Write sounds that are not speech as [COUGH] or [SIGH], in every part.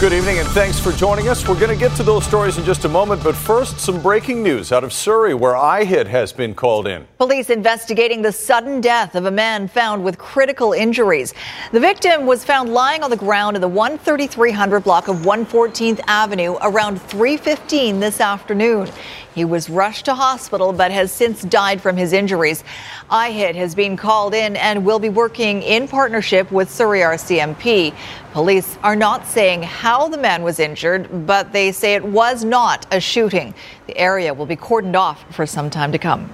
Good evening and thanks for joining us. We're going to get to those stories in just a moment, but first, some breaking news out of Surrey where IHIT has been called in. Police investigating the sudden death of a man found with critical injuries. The victim was found lying on the ground in the 13300 block of 114th Avenue around 3:15 this afternoon. He was rushed to hospital but has since died from his injuries. IHIT has been called in and will be working in partnership with Surrey RCMP. Police are not saying how the man was injured, but they say it was not a shooting. The area will be cordoned off for some time to come.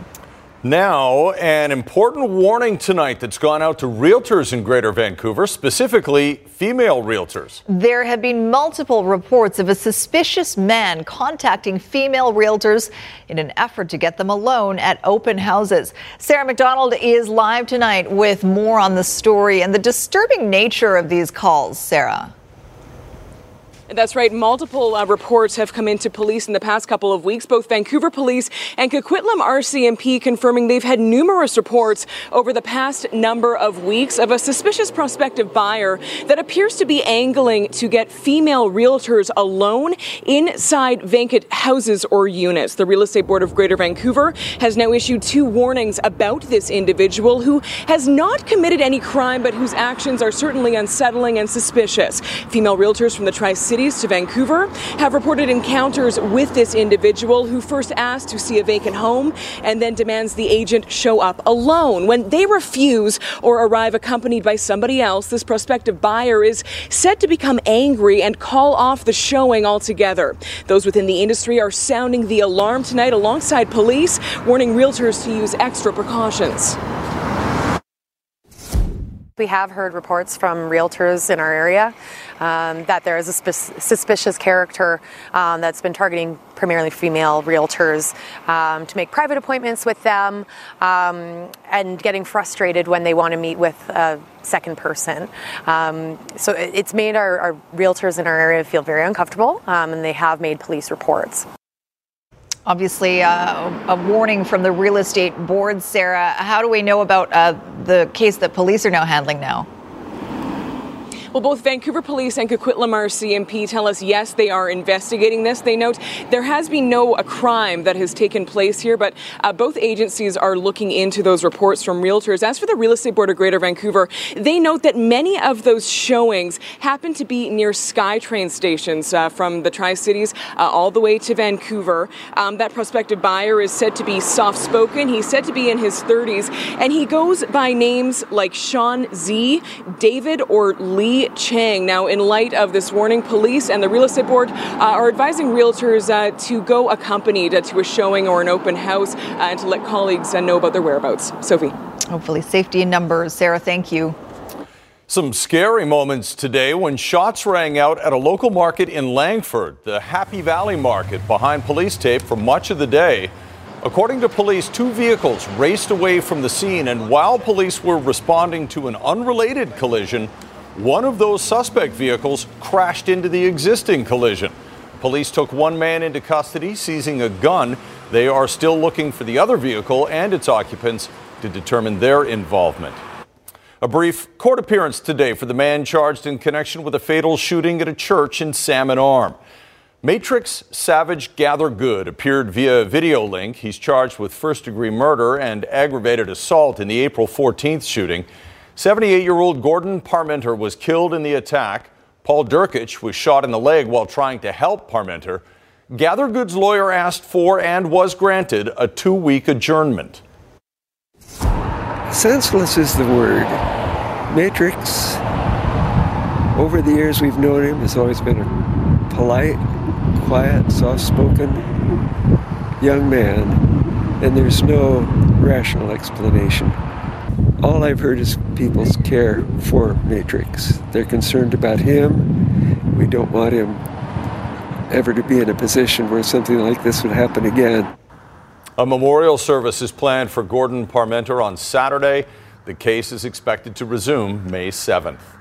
Now, an important warning tonight that's gone out to realtors in Greater Vancouver, specifically female realtors. There have been multiple reports of a suspicious man contacting female realtors in an effort to get them alone at open houses. Sarah McDonald is live tonight with more on the story and the disturbing nature of these calls. Sarah. That's right. Multiple uh, reports have come into police in the past couple of weeks, both Vancouver Police and Coquitlam RCMP confirming they've had numerous reports over the past number of weeks of a suspicious prospective buyer that appears to be angling to get female realtors alone inside vacant houses or units. The Real Estate Board of Greater Vancouver has now issued two warnings about this individual who has not committed any crime but whose actions are certainly unsettling and suspicious. Female realtors from the Tri City cities to Vancouver have reported encounters with this individual who first asks to see a vacant home and then demands the agent show up alone. When they refuse or arrive accompanied by somebody else, this prospective buyer is said to become angry and call off the showing altogether. Those within the industry are sounding the alarm tonight alongside police, warning realtors to use extra precautions. We have heard reports from realtors in our area um, that there is a sp- suspicious character um, that's been targeting primarily female realtors um, to make private appointments with them um, and getting frustrated when they want to meet with a second person. Um, so it's made our, our, realtors in our area feel very uncomfortable um, and they have made police reports. Obviously, uh, a warning from the real estate board, Sarah. How do we know about uh, the case that police are now handling now? Well, both Vancouver Police and Coquitlam RCMP tell us yes, they are investigating this. They note there has been no a crime that has taken place here, but uh, both agencies are looking into those reports from realtors. As for the Real Estate Board of Greater Vancouver, they note that many of those showings happen to be near SkyTrain stations uh, from the Tri Cities uh, all the way to Vancouver. Um, that prospective buyer is said to be soft spoken. He's said to be in his 30s, and he goes by names like Sean Z, David, or Lee Chang. Now, in light of this warning, police and the real estate board uh, are advising realtors uh, to go accompanied uh, to a showing or an open house uh, and to let colleagues uh, know about their whereabouts. Sophie. Hopefully, safety in numbers. Sarah, thank you. Some scary moments today when shots rang out at a local market in Langford, the Happy Valley Market, behind police tape for much of the day. According to police, two vehicles raced away from the scene, and while police were responding to an unrelated collision, one of those suspect vehicles crashed into the existing collision. Police took one man into custody, seizing a gun. They are still looking for the other vehicle and its occupants to determine their involvement. A brief court appearance today for the man charged in connection with a fatal shooting at a church in Salmon Arm. Matrix Savage Gathergood appeared via video link. He's charged with first degree murder and aggravated assault in the April 14th shooting. 78 year old Gordon Parmenter was killed in the attack. Paul Derkach was shot in the leg while trying to help Parmenter. Gathergood's lawyer asked for and was granted a two week adjournment. Senseless is the word. Matrix, over the years we've known him, has always been a polite, quiet, soft spoken young man, and there's no rational explanation all I've heard is people's care for Matrix. They're concerned about him. We don't want him ever to be in a position where something like this would happen again. A memorial service is planned for Gordon Parmenter on Saturday. The case is expected to resume May 7th.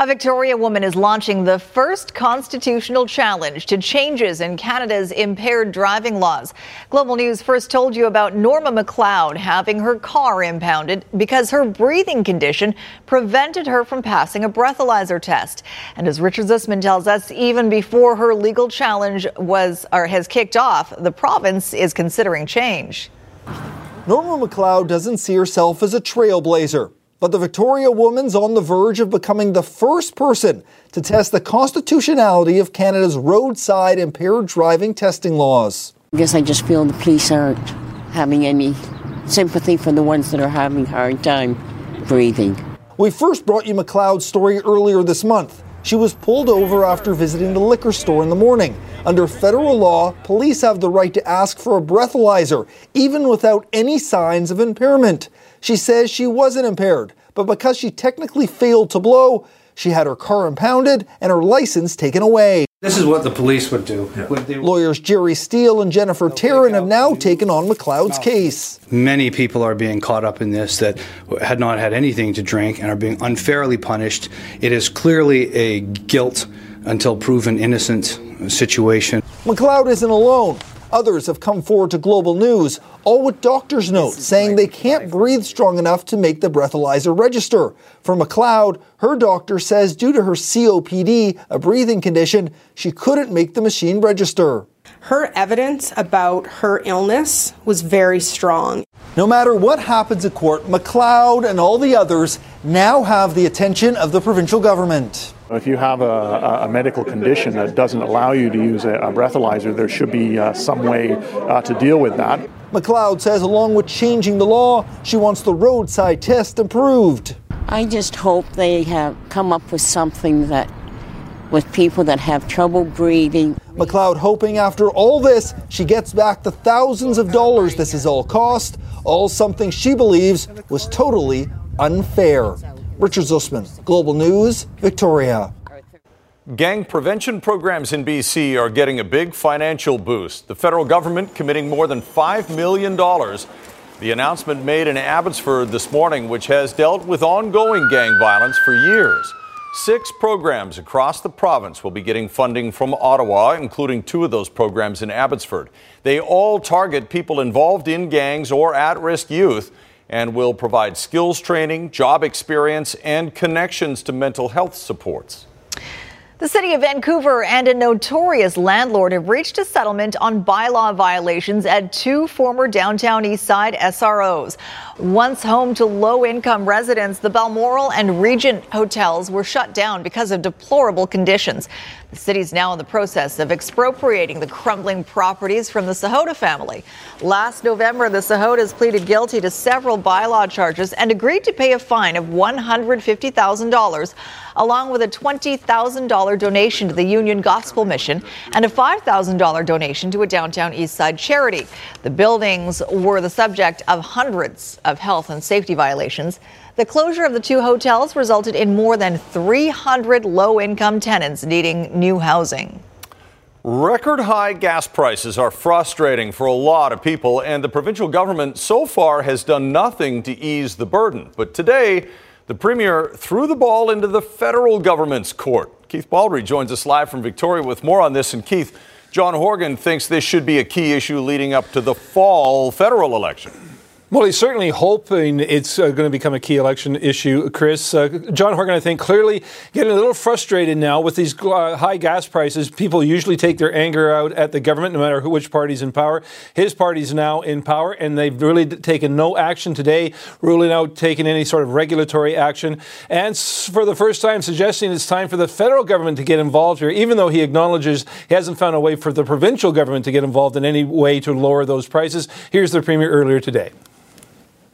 A Victoria woman is launching the first constitutional challenge to changes in Canada's impaired driving laws. Global News first told you about Norma McLeod having her car impounded because her breathing condition prevented her from passing a breathalyzer test. And as Richard Zussman tells us, even before her legal challenge was or has kicked off, the province is considering change. Norma McLeod doesn't see herself as a trailblazer. But the Victoria woman's on the verge of becoming the first person to test the constitutionality of Canada's roadside impaired driving testing laws. I guess I just feel the police aren't having any sympathy for the ones that are having a hard time breathing. We first brought you McLeod's story earlier this month. She was pulled over after visiting the liquor store in the morning. Under federal law, police have the right to ask for a breathalyzer, even without any signs of impairment. She says she wasn't impaired, but because she technically failed to blow, she had her car impounded and her license taken away. This is what the police would do. Yeah. Lawyers Jerry Steele and Jennifer Tarrant have now taken on McLeod's case. Many people are being caught up in this that had not had anything to drink and are being unfairly punished. It is clearly a guilt until proven innocent situation. McLeod isn't alone. Others have come forward to Global News, all with doctor's notes saying they can't breathe strong enough to make the breathalyzer register. For McLeod, her doctor says due to her COPD, a breathing condition, she couldn't make the machine register. Her evidence about her illness was very strong. No matter what happens at court, McLeod and all the others now have the attention of the provincial government. If you have a, a, medical condition that doesn't allow you to use a, a breathalyzer, there should be uh, some way uh, to deal with that. McLeod says, along with changing the law, she wants the roadside test improved. I just hope they have come up with something that, with people that have trouble breathing. McLeod hoping after all this, she gets back the thousands of dollars this has all cost, all something she believes was totally unfair. Richard Zussman, Global News, Victoria. Gang prevention programs in BC are getting a big financial boost. The federal government committing more than $5 million. The announcement made in Abbotsford this morning, which has dealt with ongoing gang violence for years. Six programs across the province will be getting funding from Ottawa, including two of those programs in Abbotsford. They all target people involved in gangs or at risk youth and will provide skills training, job experience, and connections to mental health supports. The city of Vancouver and a notorious landlord have reached a settlement on bylaw violations at two former downtown Eastside SROs. Once home to low income residents, the Balmoral and Regent hotels were shut down because of deplorable conditions. The city is now in the process of expropriating the crumbling properties from the Sahota family. Last November, the Sahotas pleaded guilty to several bylaw charges and agreed to pay a fine of $150,000, along with a $20,000 donation to the Union Gospel Mission and a $5,000 donation to a downtown Eastside charity. The buildings were the subject of hundreds of health and safety violations. The closure of the two hotels resulted in more than 300 low income tenants needing new housing. Record high gas prices are frustrating for a lot of people, and the provincial government so far has done nothing to ease the burden. But today, the Premier threw the ball into the federal government's court. Keith Baldry joins us live from Victoria with more on this. And Keith, John Horgan thinks this should be a key issue leading up to the fall federal election. Well, he's certainly hoping it's uh, going to become a key election issue, Chris. Uh, John Horgan, I think, clearly getting a little frustrated now with these uh, high gas prices. People usually take their anger out at the government, no matter who, which party's in power. His party's now in power, and they've really taken no action today, ruling out taking any sort of regulatory action. And for the first time, suggesting it's time for the federal government to get involved here, even though he acknowledges he hasn't found a way for the provincial government to get involved in any way to lower those prices. Here's the Premier earlier today.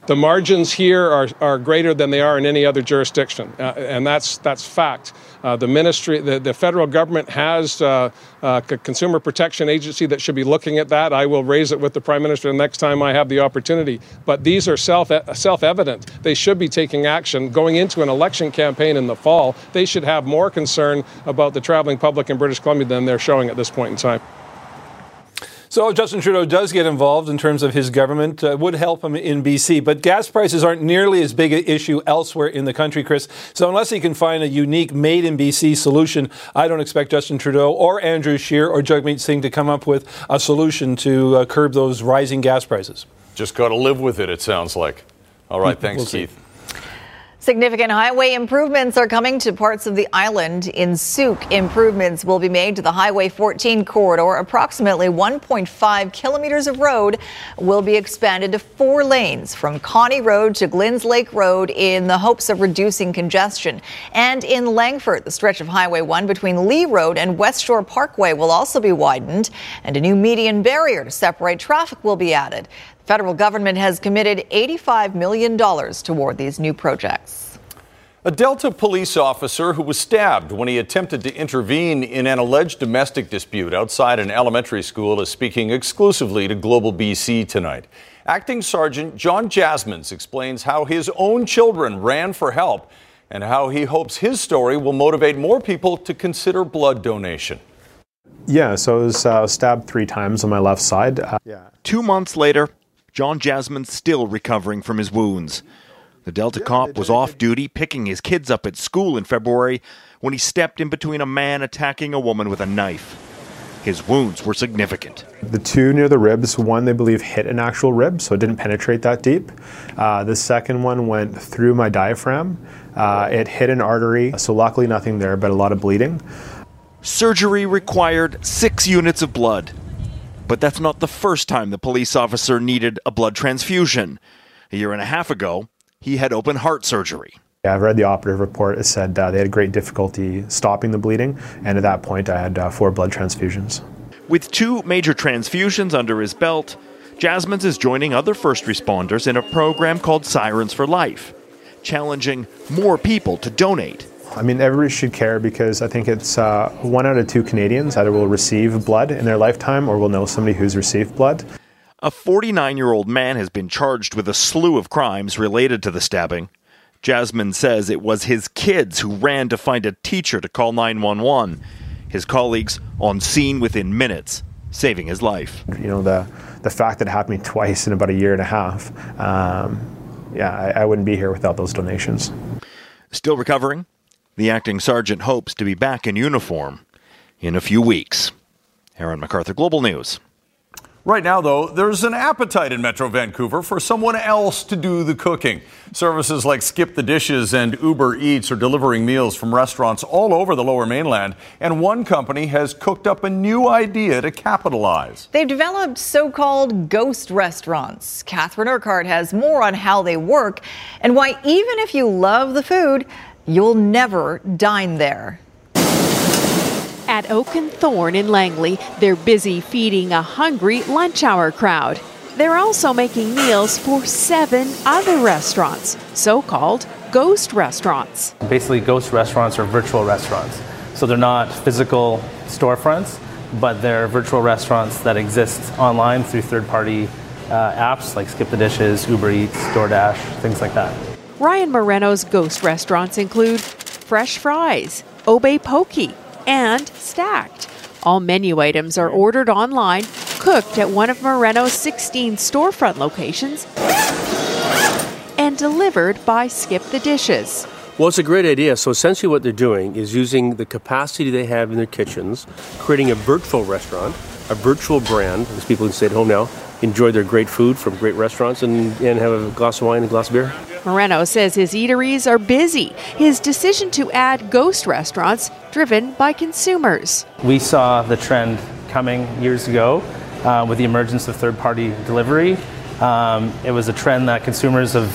The margins here are, are greater than they are in any other jurisdiction, uh, and that's that's fact. Uh, the ministry, the, the federal government has uh, uh a consumer protection agency that should be looking at that. I will raise it with the prime minister the next time I have the opportunity. But these are self self evident. They should be taking action going into an election campaign in the fall. They should have more concern about the traveling public in British Columbia than they're showing at this point in time. So Justin Trudeau does get involved in terms of his government, uh, would help him in BC, but gas prices aren't nearly as big an issue elsewhere in the country, Chris. So unless he can find a unique made in BC solution, I don't expect Justin Trudeau or Andrew Scheer or Jagmeet Singh to come up with a solution to uh, curb those rising gas prices. Just got to live with it, it sounds like. All right, [LAUGHS] thanks, we'll Keith. Significant highway improvements are coming to parts of the island. In Sooke, improvements will be made to the Highway 14 corridor. Approximately 1.5 kilometers of road will be expanded to four lanes from Connie Road to Glinz Lake Road in the hopes of reducing congestion. And in Langford, the stretch of Highway 1 between Leigh Road and West Shore Parkway will also be widened, and a new median barrier to separate traffic will be added. Federal government has committed $85 million toward these new projects. A Delta police officer who was stabbed when he attempted to intervene in an alleged domestic dispute outside an elementary school is speaking exclusively to Global BC tonight. Acting Sergeant John Jasmins explains how his own children ran for help and how he hopes his story will motivate more people to consider blood donation. Yeah, so I was uh, stabbed three times on my left side. Uh, yeah. Two months later, John Jasmine still recovering from his wounds. The Delta cop was off duty picking his kids up at school in February when he stepped in between a man attacking a woman with a knife. His wounds were significant. The two near the ribs, one they believe hit an actual rib, so it didn't penetrate that deep. Uh, the second one went through my diaphragm. Uh, it hit an artery, so luckily nothing there, but a lot of bleeding. Surgery required six units of blood. But that's not the first time the police officer needed a blood transfusion. A year and a half ago, he had open heart surgery. Yeah, I've read the operative report. It said uh, they had great difficulty stopping the bleeding, and at that point, I had uh, four blood transfusions. With two major transfusions under his belt, Jasmines is joining other first responders in a program called Sirens for Life, challenging more people to donate. I mean, everybody should care because I think it's uh, one out of two Canadians either will receive blood in their lifetime or will know somebody who's received blood. A 49 year old man has been charged with a slew of crimes related to the stabbing. Jasmine says it was his kids who ran to find a teacher to call 911. His colleagues on scene within minutes, saving his life. You know, the, the fact that it happened twice in about a year and a half, um, yeah, I, I wouldn't be here without those donations. Still recovering? The acting sergeant hopes to be back in uniform in a few weeks. Aaron MacArthur, Global News. Right now, though, there's an appetite in Metro Vancouver for someone else to do the cooking. Services like Skip the Dishes and Uber Eats are delivering meals from restaurants all over the lower mainland, and one company has cooked up a new idea to capitalize. They've developed so called ghost restaurants. Catherine Urquhart has more on how they work and why, even if you love the food, You'll never dine there. At Oak and Thorn in Langley, they're busy feeding a hungry lunch hour crowd. They're also making meals for seven other restaurants, so called ghost restaurants. Basically, ghost restaurants are virtual restaurants. So they're not physical storefronts, but they're virtual restaurants that exist online through third party uh, apps like Skip the Dishes, Uber Eats, DoorDash, things like that. Ryan Moreno's ghost restaurants include Fresh Fries, Obey Pokey, and Stacked. All menu items are ordered online, cooked at one of Moreno's 16 storefront locations, and delivered by Skip the Dishes. Well, it's a great idea. So essentially, what they're doing is using the capacity they have in their kitchens, creating a virtual restaurant, a virtual brand, as people can stay at home now, enjoy their great food from great restaurants, and, and have a glass of wine and a glass of beer. Moreno says his eateries are busy. His decision to add ghost restaurants driven by consumers. We saw the trend coming years ago uh, with the emergence of third party delivery. Um, it was a trend that consumers have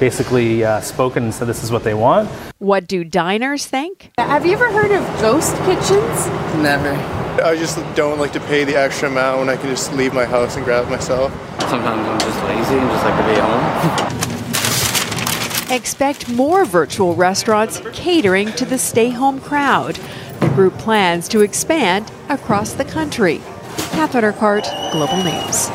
basically uh, spoken and said this is what they want. What do diners think? Have you ever heard of ghost kitchens? Never. I just don't like to pay the extra amount when I can just leave my house and grab it myself. Sometimes I'm just lazy and just like to be home. Expect more virtual restaurants catering to the stay home crowd. The group plans to expand across the country. Catherine Urquhart, Global News.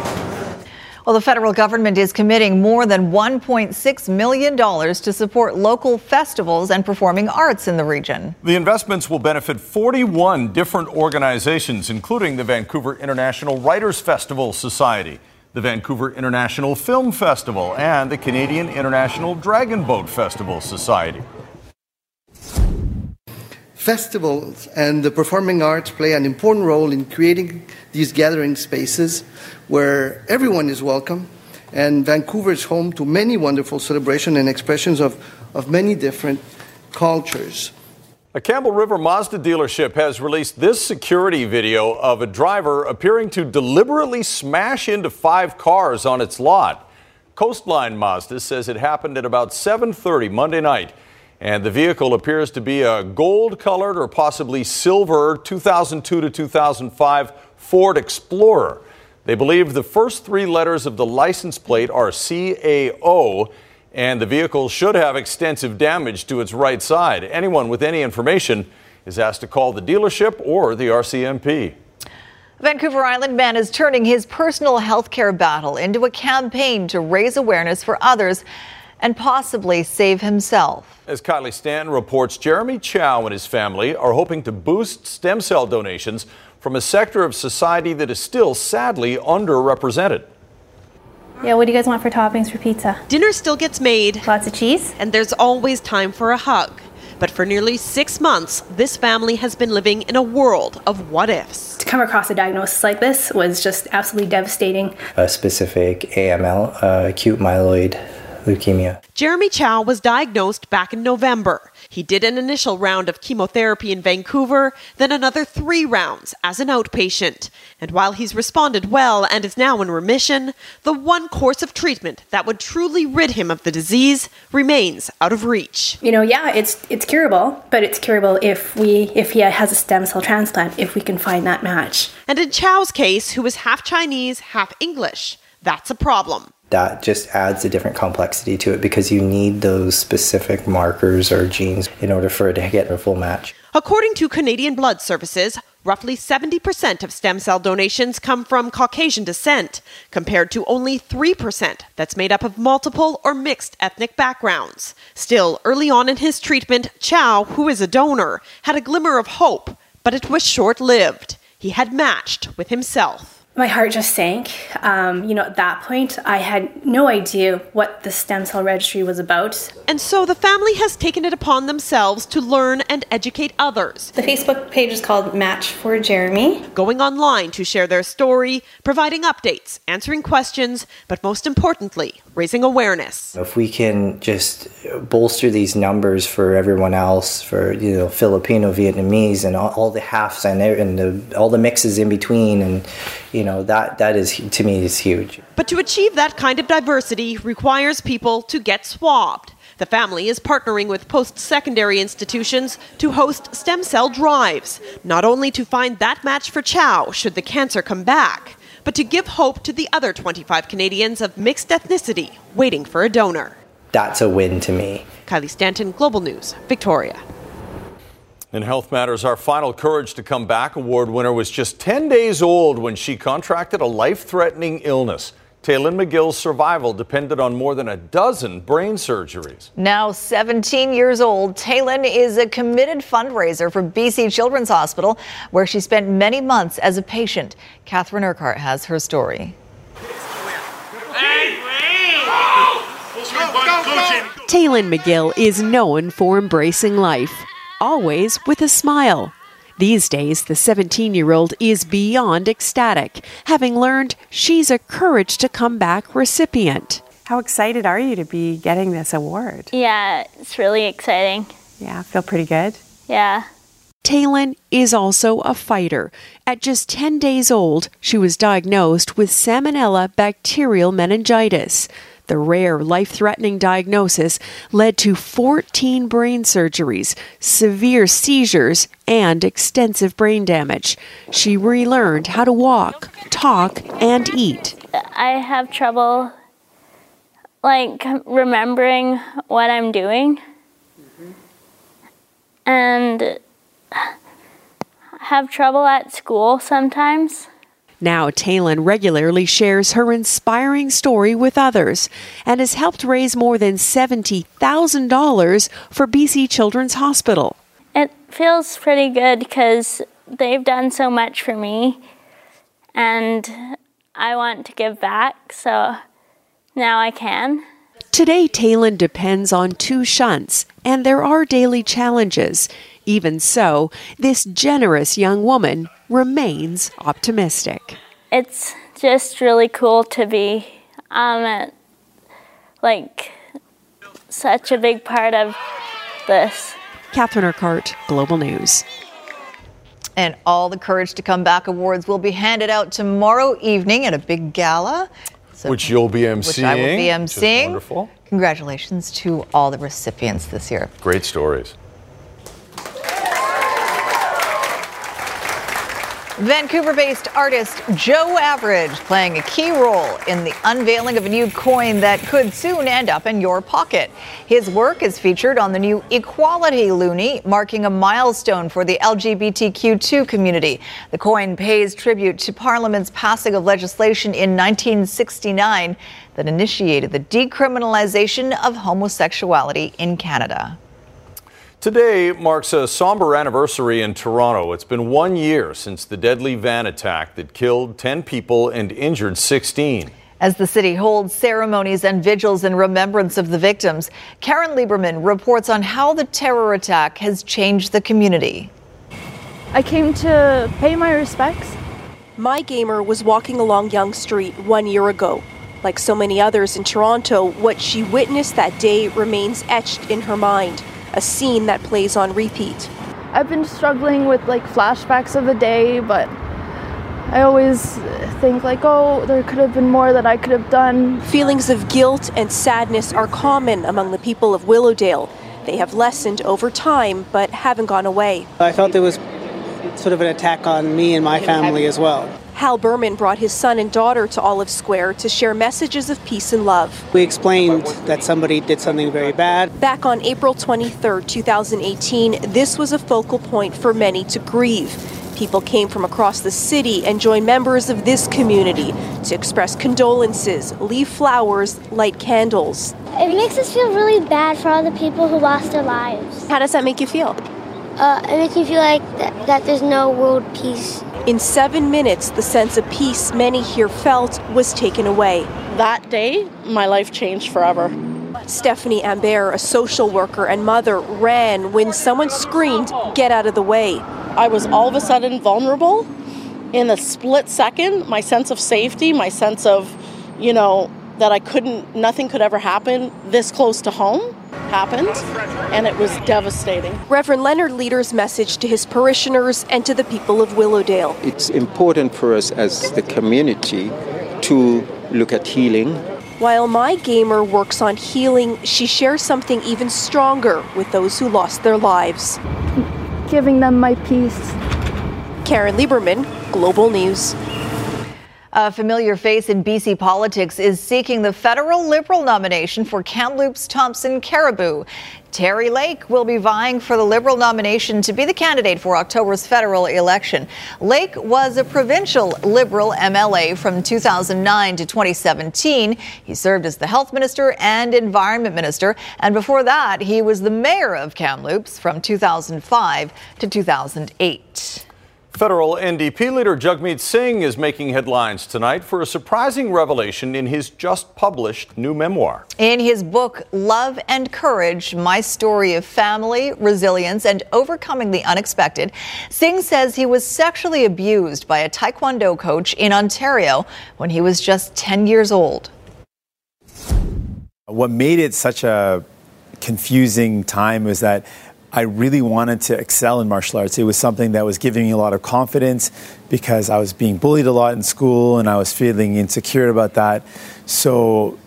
Well, the federal government is committing more than $1.6 million to support local festivals and performing arts in the region. The investments will benefit 41 different organizations, including the Vancouver International Writers Festival Society, the Vancouver International Film Festival, and the Canadian International Dragon Boat Festival Society. Festivals and the performing arts play an important role in creating these gathering spaces where everyone is welcome. And Vancouver is home to many wonderful celebrations and expressions of, of many different cultures. A Campbell River Mazda dealership has released this security video of a driver appearing to deliberately smash into five cars on its lot. Coastline Mazda says it happened at about 7:30 Monday night and the vehicle appears to be a gold colored or possibly silver 2002 to 2005 Ford Explorer. They believe the first three letters of the license plate are CAO, and the vehicle should have extensive damage to its right side. Anyone with any information is asked to call the dealership or the RCMP. Vancouver Island man is turning his personal health care battle into a campaign to raise awareness for others and possibly save himself. As Kylie Stanton reports, Jeremy Chow and his family are hoping to boost stem cell donations from a sector of society that is still sadly underrepresented. Yeah, what do you guys want for toppings for pizza? Dinner still gets made. Lots of cheese. And there's always time for a hug. But for nearly six months, this family has been living in a world of what ifs. To come across a diagnosis like this was just absolutely devastating. A specific AML, uh, acute myeloid leukemia. Jeremy Chow was diagnosed back in November. He did an initial round of chemotherapy in Vancouver, then another three rounds as an outpatient. And while he's responded well and is now in remission, the one course of treatment that would truly rid him of the disease remains out of reach. You know, yeah, it's it's curable, but it's curable if we if he has a stem cell transplant, if we can find that match. And in Chow's case, who is half Chinese, half English, that's a problem that just adds a different complexity to it because you need those specific markers or genes in order for it to get a full match. According to Canadian Blood Services, roughly 70% of stem cell donations come from Caucasian descent, compared to only 3% that's made up of multiple or mixed ethnic backgrounds. Still, early on in his treatment, Chow, who is a donor, had a glimmer of hope, but it was short lived. He had matched with himself my heart just sank. Um, you know, at that point, I had no idea what the stem cell registry was about. And so the family has taken it upon themselves to learn and educate others. The Facebook page is called Match for Jeremy. Going online to share their story, providing updates, answering questions, but most importantly, raising awareness. If we can just bolster these numbers for everyone else, for you know Filipino, Vietnamese, and all, all the halves and, and the, all the mixes in between, and you know that that is to me is huge. But to achieve that kind of diversity requires people to get swabbed. The family is partnering with post secondary institutions to host stem cell drives, not only to find that match for Chow should the cancer come back, but to give hope to the other 25 Canadians of mixed ethnicity waiting for a donor. That's a win to me. Kylie Stanton, Global News, Victoria. In Health Matters, our final Courage to Come Back award winner was just 10 days old when she contracted a life threatening illness. Taylin McGill's survival depended on more than a dozen brain surgeries. Now 17 years old, Taylin is a committed fundraiser for BC Children's Hospital, where she spent many months as a patient. Catherine Urquhart has her story. Taylin McGill is known for embracing life always with a smile. These days, the 17 year old is beyond ecstatic, having learned she's a Courage to Come Back recipient. How excited are you to be getting this award? Yeah, it's really exciting. Yeah, feel pretty good? Yeah. Taylin is also a fighter. At just 10 days old, she was diagnosed with Salmonella bacterial meningitis. The rare, life threatening diagnosis led to 14 brain surgeries, severe seizures, and extensive brain damage. She relearned how to walk, talk, and eat. I have trouble like remembering what I'm doing. And have trouble at school sometimes. Now, Taylin regularly shares her inspiring story with others and has helped raise more than $70,000 for BC Children's Hospital. It feels pretty good because they've done so much for me and I want to give back, so now I can. Today, Taylin depends on two shunts, and there are daily challenges. Even so, this generous young woman remains optimistic. It's just really cool to be um, like such a big part of this. Catherine Urquhart, Global News. And all the Courage to Come Back awards will be handed out tomorrow evening at a big gala. So, which you'll be emceeing. Which I will be emceeing. Wonderful. Congratulations to all the recipients this year. Great stories. Vancouver based artist Joe Average playing a key role in the unveiling of a new coin that could soon end up in your pocket. His work is featured on the new Equality Loonie, marking a milestone for the LGBTQ2 community. The coin pays tribute to Parliament's passing of legislation in 1969 that initiated the decriminalization of homosexuality in Canada. Today marks a somber anniversary in Toronto. It's been one year since the deadly van attack that killed 10 people and injured 16. As the city holds ceremonies and vigils in remembrance of the victims, Caryn Lieberman reports on how the terror attack has changed the community. I came to pay my respects. My gamer was walking along Yonge Street one year ago. Like so many others in Toronto, what she witnessed that day remains etched in her mind a scene that plays on repeat. I've been struggling with like flashbacks of the day, but I always think like, oh, there could have been more that I could have done. Feelings of guilt and sadness are common among the people of Willowdale. They have lessened over time, but haven't gone away. I felt there was sort of an attack on me and my family as well. Hal Berman brought his son and daughter to Olive Square to share messages of peace and love. We explained that somebody did something very bad. Back on April 23, 2018, this was a focal point for many to grieve. People came from across the city and joined members of this community to express condolences, leave flowers, light candles. It makes us feel really bad for all the people who lost their lives. How does that make you feel? Uh, it makes me feel like that, that there's no world peace in seven minutes, the sense of peace many here felt was taken away. That day, my life changed forever. Stephanie Ambert, a social worker and mother, ran when someone screamed, Get out of the way. I was all of a sudden vulnerable. In a split second, my sense of safety, my sense of, you know, that I couldn't, nothing could ever happen this close to home happened, and it was devastating. Reverend Leonard Leader's message to his parishioners and to the people of Willowdale. It's important for us as the community to look at healing. While my gamer works on healing, she shares something even stronger with those who lost their lives. Giving them my peace. Caryn Lieberman, Global News. A familiar face in BC politics is seeking the federal Liberal nomination for Kamloops Thompson Cariboo. Terry Lake will be vying for the Liberal nomination to be the candidate for October's federal election. Lake was a provincial Liberal MLA from 2009 to 2017. He served as the health minister and environment minister, and before that, he was the mayor of Kamloops from 2005 to 2008. Federal NDP leader Jagmeet Singh is making headlines tonight for a surprising revelation in his just published new memoir. In his book, Love and Courage My Story of Family, Resilience, and Overcoming the Unexpected, Singh says he was sexually abused by a Taekwondo coach in Ontario when he was just 10 years old. What made it such a confusing time was that I really wanted to excel in martial arts. It was something that was giving me a lot of confidence because I was being bullied a lot in school and I was feeling insecure about that. So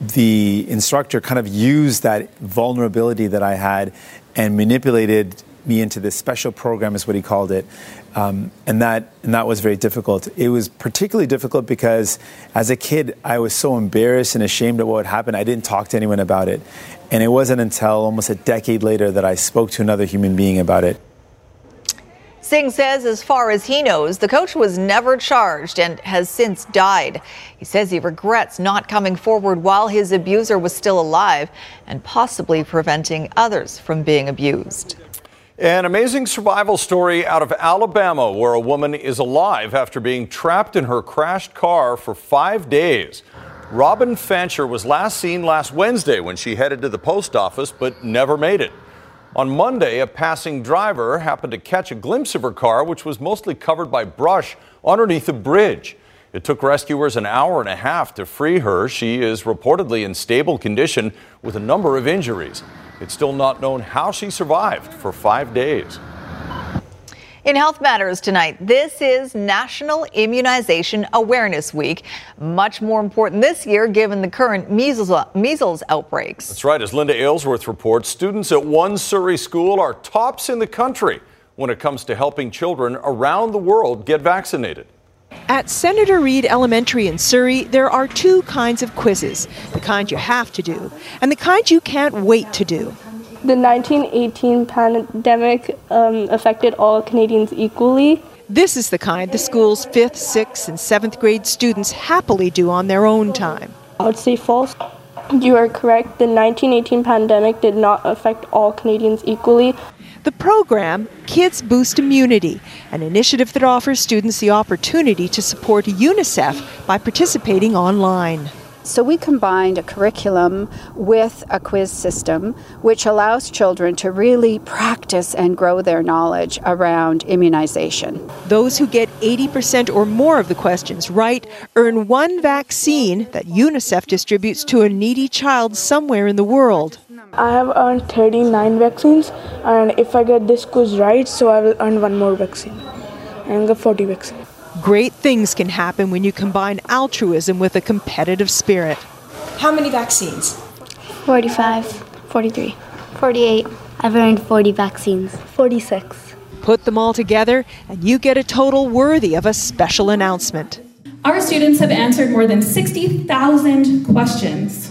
the instructor kind of used that vulnerability that I had and manipulated me into this special program, is what he called it. Um, and that and that was very difficult. It was particularly difficult because as a kid, I was so embarrassed and ashamed of what had happened. I didn't talk to anyone about it, and it wasn't until almost a decade later that I spoke to another human being about it. Singh says, as far as he knows, the coach was never charged and has since died. He says he regrets not coming forward while his abuser was still alive and possibly preventing others from being abused. An amazing survival story out of Alabama where a woman is alive after being trapped in her crashed car for five days. Robin Fancher was last seen last Wednesday when she headed to the post office but never made it. On Monday, a passing driver happened to catch a glimpse of her car, which was mostly covered by brush underneath a bridge. It took rescuers an hour and a half to free her. She is reportedly in stable condition with a number of injuries. It's still not known how she survived for five days. In Health Matters tonight, this is National Immunization Awareness Week. Much more important this year given the current measles, measles outbreaks. That's right. As Linda Aylesworth reports, students at one Surrey school are tops in the country when it comes to helping children around the world get vaccinated. At Senator Reid Elementary in Surrey, there are two kinds of quizzes the kind you have to do, and the kind you can't wait to do. The 1918 pandemic um, affected all Canadians equally. This is the kind the school's fifth, sixth, and seventh grade students happily do on their own time. I would say false. You are correct. The 1918 pandemic did not affect all Canadians equally. The program, Kids Boost Immunity, an initiative that offers students the opportunity to support UNICEF by participating online. So we combined a curriculum with a quiz system, which allows children to really practice and grow their knowledge around immunization. Those who get 80% or more of the questions right earn one vaccine that UNICEF distributes to a needy child somewhere in the world. I have earned 39 vaccines, and if I get this quiz right, so I will earn one more vaccine and get 40 vaccines. Great things can happen when you combine altruism with a competitive spirit. How many vaccines? 45, 43, 48. I've earned 40 vaccines. 46. Put them all together, and you get a total worthy of a special announcement. Our students have answered more than 60,000 questions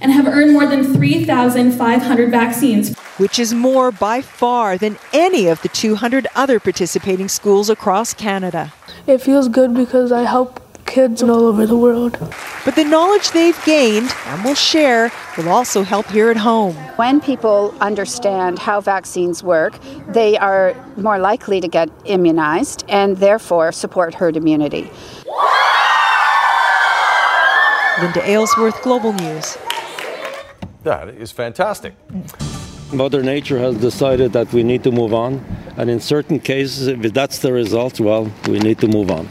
and have earned more than 3,500 vaccines. Which is more by far than any of the 200 other participating schools across Canada. It feels good because I help kids all over the world. But the knowledge they've gained and will share will also help here at home. When people understand how vaccines work, they are more likely to get immunized and therefore support herd immunity. Linda Aylesworth, Global News. That is fantastic. Mother Nature has decided that we need to move on, and in certain cases, if that's the result, well, we need to move on.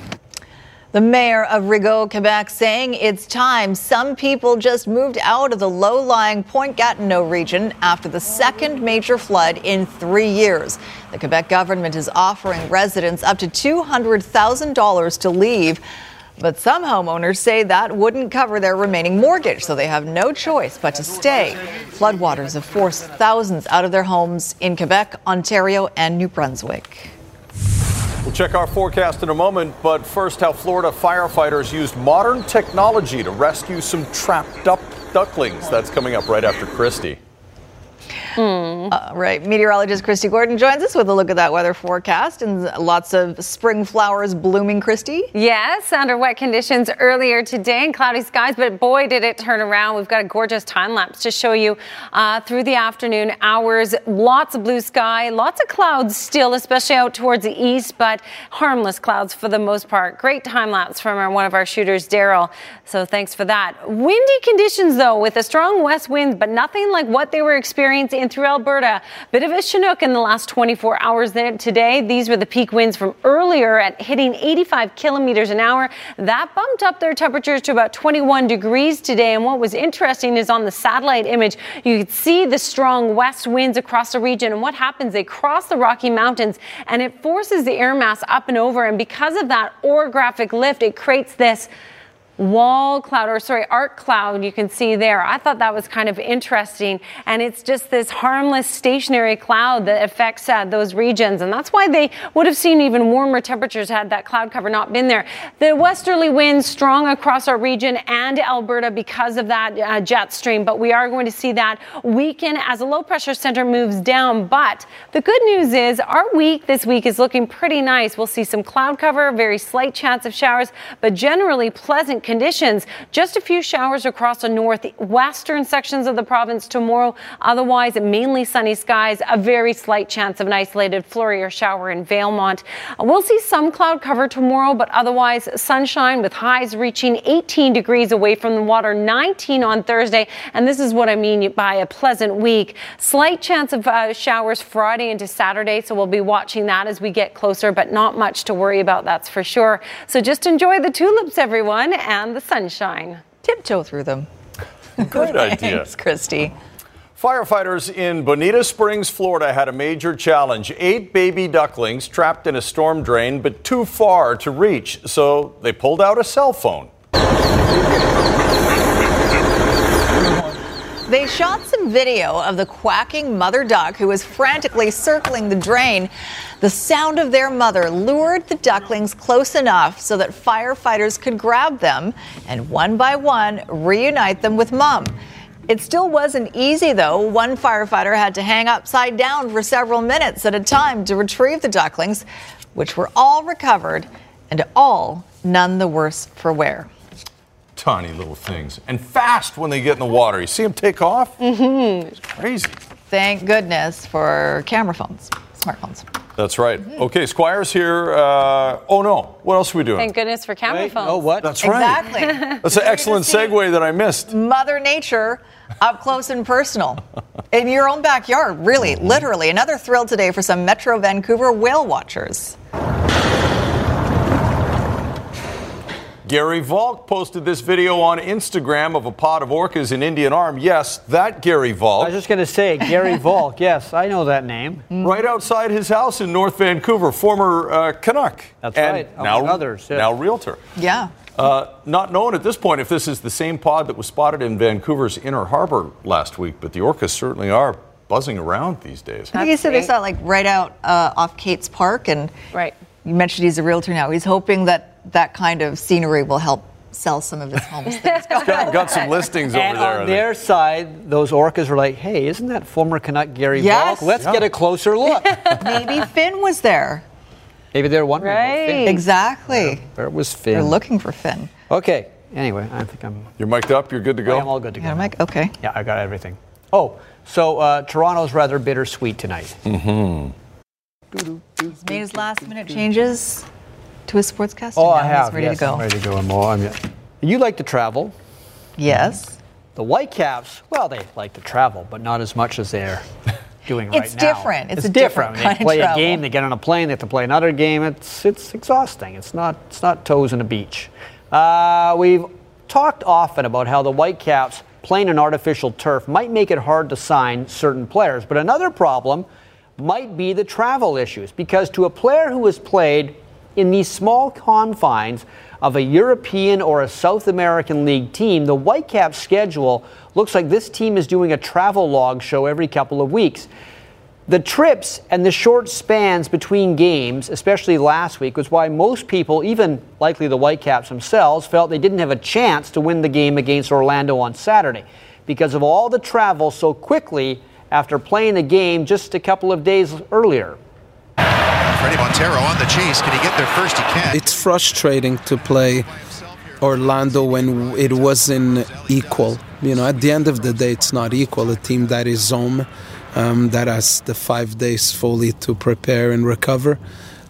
The mayor of Rigaud, Quebec, saying it's time some people just moved out of the low lying Point Gatineau region after the second major flood in three years. The Quebec government is offering residents up to $200,000 to leave. But some homeowners say that wouldn't cover their remaining mortgage, so they have no choice but to stay. Floodwaters have forced thousands out of their homes in Quebec, Ontario, and New Brunswick. We'll check our forecast in a moment, but first, how Florida firefighters used modern technology to rescue some trapped duck- ducklings. That's coming up right after Kristi. Right. Meteorologist Kristi Gordon joins us with a look at that weather forecast and lots of spring flowers blooming, Kristi. Yes, under wet conditions earlier today and cloudy skies, but boy, did it turn around. We've got a gorgeous time lapse to show you uh, through the afternoon hours. Lots of blue sky, lots of clouds still, especially out towards the east, but harmless clouds for the most part. Great time lapse from our, one of our shooters, Daryl. So thanks for that. Windy conditions, though, with a strong west wind, but nothing like what they were experiencing through Alberta. Bit of a chinook in the last 24 hours there today. These were the peak winds from earlier at hitting 85 kilometers an hour. That bumped up their temperatures to about 21 degrees today. And what was interesting is on the satellite image, you could see the strong west winds across the region. And what happens? They cross the Rocky Mountains and it forces the air mass up and over. And because of that orographic lift, it creates this wall cloud, or sorry, arc cloud you can see there. I thought that was kind of interesting. And it's just this harmless stationary cloud that affects uh, those regions. And that's why they would have seen even warmer temperatures had that cloud cover not been there. The westerly winds strong across our region and Alberta because of that uh, jet stream. But we are going to see that weaken as a low pressure center moves down. But the good news is our week this week is looking pretty nice. We'll see some cloud cover, very slight chance of showers, but generally pleasant conditions. Just a few showers across the northwestern sections of the province tomorrow. Otherwise, mainly sunny skies, a very slight chance of an isolated flurry or shower in Valemount. We'll see some cloud cover tomorrow, but otherwise sunshine with highs reaching 18 degrees away from the water, 19 on Thursday. And this is what I mean by a pleasant week. Slight chance of uh, showers Friday into Saturday, so we'll be watching that as we get closer, but not much to worry about, that's for sure. So just enjoy the tulips, everyone and the sunshine. Tiptoe through them. Great [LAUGHS] idea. Thanks, Kristi. Firefighters in Bonita Springs, Florida had a major challenge. Eight baby ducklings trapped in a storm drain, but too far to reach, so they pulled out a cell phone. They shot some video of the quacking mother duck who was frantically circling the drain. The sound of their mother lured the ducklings close enough so that firefighters could grab them and one by one reunite them with mom. It still wasn't easy though. One firefighter had to hang upside down for several minutes at a time to retrieve the ducklings, which were all recovered and all none the worse for wear. Tiny little things. And fast when they get in the water. You see them take off? Mm-hmm. It's crazy. Thank goodness for camera phones, smartphones. That's right. Okay, Squire's here. Uh, oh no, what else are we doing? Thank goodness for camera phones. Oh, what? That's right. Exactly. [LAUGHS] That's an excellent segue that I missed. Mother Nature up close and personal in your own backyard, really, Mm-hmm. literally. Another thrill today for some Metro Vancouver whale watchers. Gary Valk posted this video on Instagram of a pod of orcas in Indian Arm. Yes, that Gary Valk. I was just going to say, Gary [LAUGHS] Valk. Yes, I know that name. Right outside his house in North Vancouver, former uh, Canuck. That's and right, Now, others, yeah. now realtor. Yeah. Uh, not known at this point if this is the same pod that was spotted in Vancouver's Inner Harbor last week, but the orcas certainly are buzzing around these days. I think he said they saw it like right out uh, off Cates Park, and right. You mentioned he's a realtor now. He's hoping that that kind of scenery will help sell some of his [LAUGHS] homes. got, got some listings over and there. I on think. their side, those orcas were like, hey, isn't that former Canuck Gary Yes. Valk? Let's Yeah. get a closer look. [LAUGHS] Maybe Finn was there. Maybe they're wondering about Finn. Exactly. Where was Finn? They're looking for Finn. Okay. Anyway, I think I'm. You're mic'd up. You're good to go. I'm all good to go. Yeah, Mike. Okay. Yeah, I got everything. Oh, so uh, Toronto's rather bittersweet tonight. Mm-hmm. He's made his last minute changes to his sportscasting. Oh, now. I have. Ready yes, to go. I'm ready to go. I'm all, I'm, you like to travel. Yes. The Whitecaps, well, they like to travel, but not as much as they're [LAUGHS] doing It's right now. It's different. It's It's, a different different. kind They of play a game, they get on a plane, they have to play another game. It's it's exhausting. It's not it's not toes on a beach. Uh, we've talked often about how the Whitecaps playing an artificial turf might make it hard to sign certain players, but another problem might be the travel issues because to a player who has played in these small confines of a European or a South American League team, the Whitecaps schedule looks like this team is doing a travel log show every couple of weeks. The trips and the short spans between games, especially last week, was why most people, even likely the Whitecaps themselves, felt they didn't have a chance to win the game against Orlando on Saturday because of all the travel so quickly after playing the game just a couple of days earlier. Fredy Montero on the chase. Can he get there first? He can. It's frustrating to play Orlando when it wasn't equal. You know, at the end of the day, it's not equal. A team that is home, um, that has the five days fully to prepare and recover,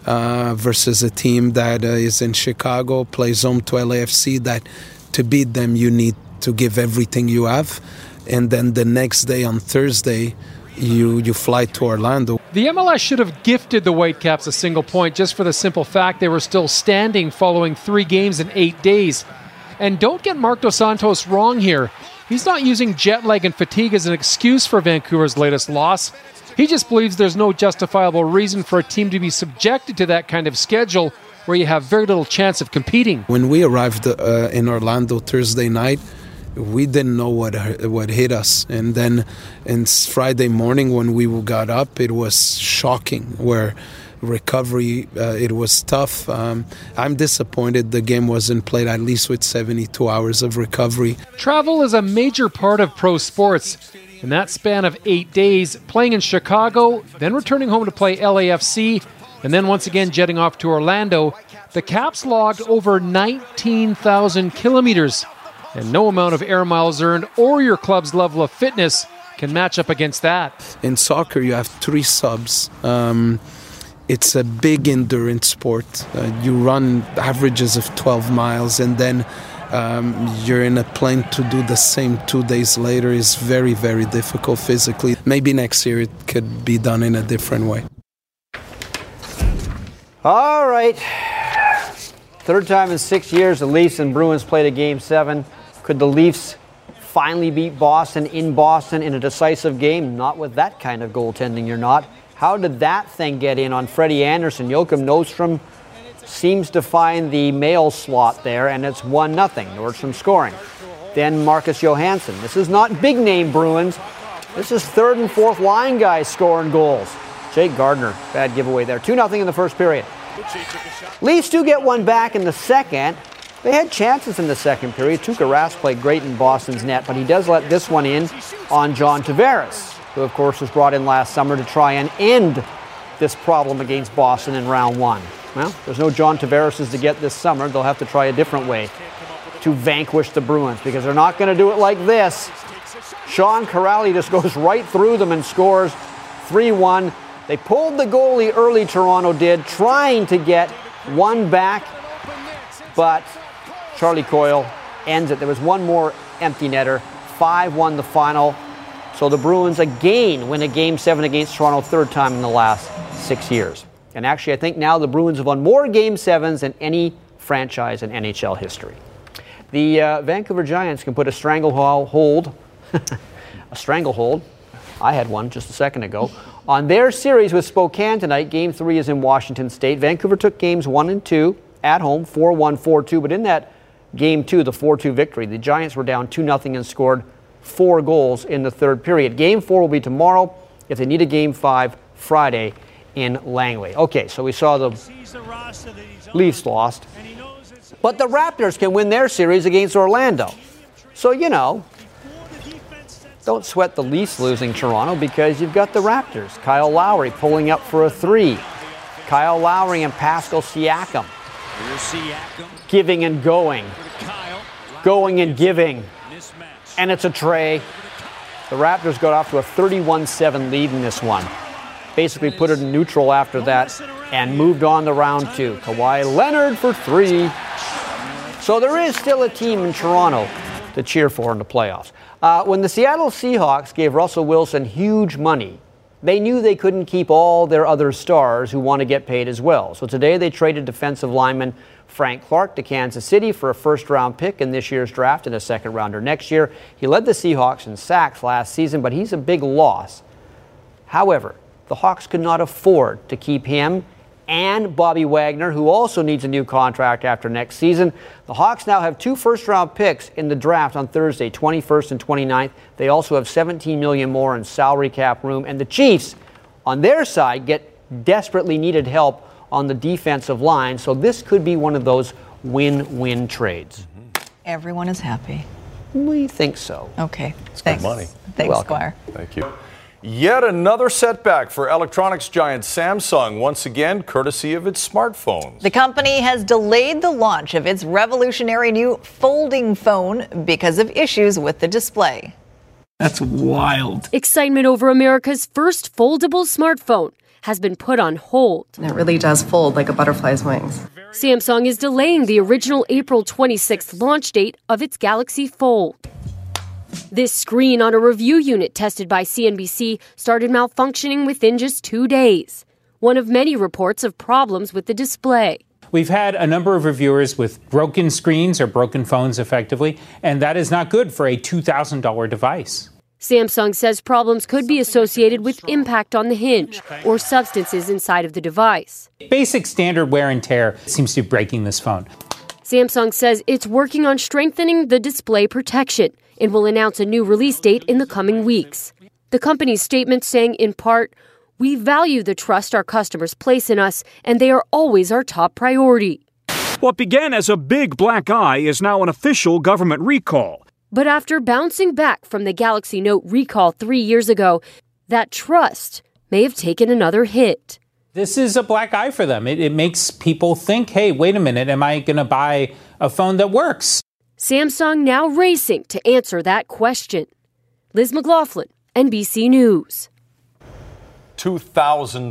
uh, versus a team that uh, is in Chicago, plays home to LAFC, that to beat them, you need to give everything you have. And then the next day on Thursday, you, you fly to Orlando. The MLS should have gifted the Whitecaps a single point just for the simple fact they were still standing following three games in eight days. And don't get Marc Dos Santos wrong here. He's not using jet lag and fatigue as an excuse for Vancouver's latest loss. He just believes there's no justifiable reason for a team to be subjected to that kind of schedule where you have very little chance of competing. When we arrived uh, in Orlando Thursday night, we didn't know what what hit us, and then and Friday morning when we got up, it was shocking. Where recovery, uh, it was tough. Um, I'm disappointed the game wasn't played at least with 72 hours of recovery. Travel is a major part of pro sports. In that span of eight days, playing in Chicago, then returning home to play LAFC, and then once again jetting off to Orlando, the Caps logged over 19,000 kilometers and no amount of air miles earned or your club's level of fitness can match up against that. In soccer, you have three subs. Um, it's a big endurance sport. Uh, you run averages of 12 miles, and then um, you're in a plane to do the same two days later is very, very difficult physically. Maybe next year it could be done in a different way. All right. Third time in six years, the Leafs and Bruins played a game seven. Could the Leafs finally beat Boston in Boston in a decisive game? Not with that kind of goaltending, you're not. How did that thing get in on Freddie Andersen? Joakim Nordstrom seems to find the mail slot there, and it's 1 0. Nordstrom scoring. Then Marcus Johansson. This is not big name Bruins. This is third and fourth line guys scoring goals. Jake Gardiner, bad giveaway there. 2 0 in the first period. Leafs do get one back in the second, they had chances in the second period. Tuukka Rask played great in Boston's net, but he does let this one in on John Tavares, who, of course, was brought in last summer to try and end this problem against Boston in round one. Well, there's no John Tavares to get this summer. They'll have to try a different way to vanquish the Bruins because they're not going to do it like this. Sean Kuraly just goes right through them and scores 3 1. They pulled the goalie early, Toronto did, trying to get one back, but Charlie Coyle ends it. There was one more empty netter. 5 1 the final. So the Bruins again win a game seven against Toronto, third time in the last six years. And actually, I think now the Bruins have won more game sevens than any franchise in NHL history. The uh, Vancouver Giants can put a stranglehold, [LAUGHS] a stranglehold, I had one just a second ago, on their series with Spokane tonight. Game three is in Washington State. Vancouver took games one and two at home, 4 1, 4 2, but in that game two, the 4 2 victory. The Giants were down 2 0 and scored four goals in the third period. Game four will be tomorrow. If they need a game five, Friday in Langley. Okay, so we saw the Leafs lost. But the Raptors can win their series against Orlando. So, you know, don't sweat the Leafs losing Toronto because you've got the Raptors. Kyle Lowry pulling up for a three. Kyle Lowry and Pascal Siakam giving and going, going and giving. And it's a trey. The Raptors got off to a 31 7 lead in this one. Basically put it in neutral after that and moved on to round two. Kawhi Leonard for three. So there is still a team in Toronto to cheer for in the playoffs. Uh, when the Seattle Seahawks gave Russell Wilson huge money, they knew they couldn't keep all their other stars who want to get paid as well. So today they traded defensive lineman Frank Clark to Kansas City for a first round pick in this year's draft and a second rounder next year. He led the Seahawks in sacks last season, but he's a big loss. However, the Hawks could not afford to keep him and Bobby Wagner, who also needs a new contract after next season. The Hawks now have two first round picks in the draft on Thursday, 21st and 29th. They also have 17 million more in salary cap room and the Chiefs on their side get desperately needed help on the defensive line, so this could be one of those win-win trades. Mm-hmm. Everyone is happy. We think so. Okay. It's Thanks. good money. Thanks, welcome. Squire. Thank you. Yet another setback for electronics giant Samsung, once again, courtesy of its smartphones. The company has delayed the launch of its revolutionary new folding phone because of issues with the display. That's wild. Excitement over America's first foldable smartphone has been put on hold. It really does fold like a butterfly's wings. Samsung is delaying the original April 26th launch date of its Galaxy Fold. This screen on a review unit tested by CNBC started malfunctioning within just two days. One of many reports of problems with the display. We've had a number of reviewers with broken screens or broken phones effectively, and that is not good for a $2,000 device. Samsung says problems could be associated with impact on the hinge or substances inside of the device. Basic standard wear and tear seems to be breaking this phone. Samsung says it's working on strengthening the display protection and will announce a new release date in the coming weeks. The company's statement saying, in part, we value the trust our customers place in us, and they are always our top priority. What began as a big black eye is now an official government recall. But after bouncing back from the Galaxy Note recall three years ago, that trust may have taken another hit. This is a black eye for them. It, it makes people think, hey, wait a minute, am I going to buy a phone that works? Samsung now racing to answer that question. Liz McLaughlin, NBC News. $2,000.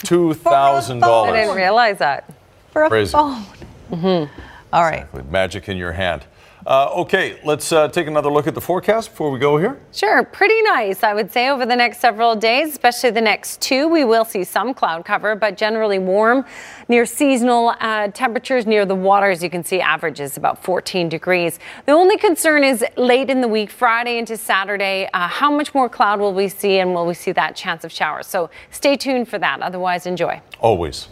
$2,000. I didn't realize that. For a Crazy. phone. Mm-hmm. All right. With magic in your hand. Uh, okay, let's uh, take another look at the forecast before we go here. Sure, pretty nice, I would say, over the next several days, especially the next two. We will see some cloud cover, but generally warm. Near seasonal uh, temperatures near the water, as you can see, averages about 14 degrees. The only concern is late in the week, Friday into Saturday, uh, how much more cloud will we see, and will we see that chance of showers? So stay tuned for that. Otherwise, enjoy. Always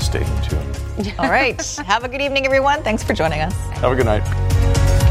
stay tuned. All right. [LAUGHS] Have a good evening, everyone. Thanks for joining us. Have a good night.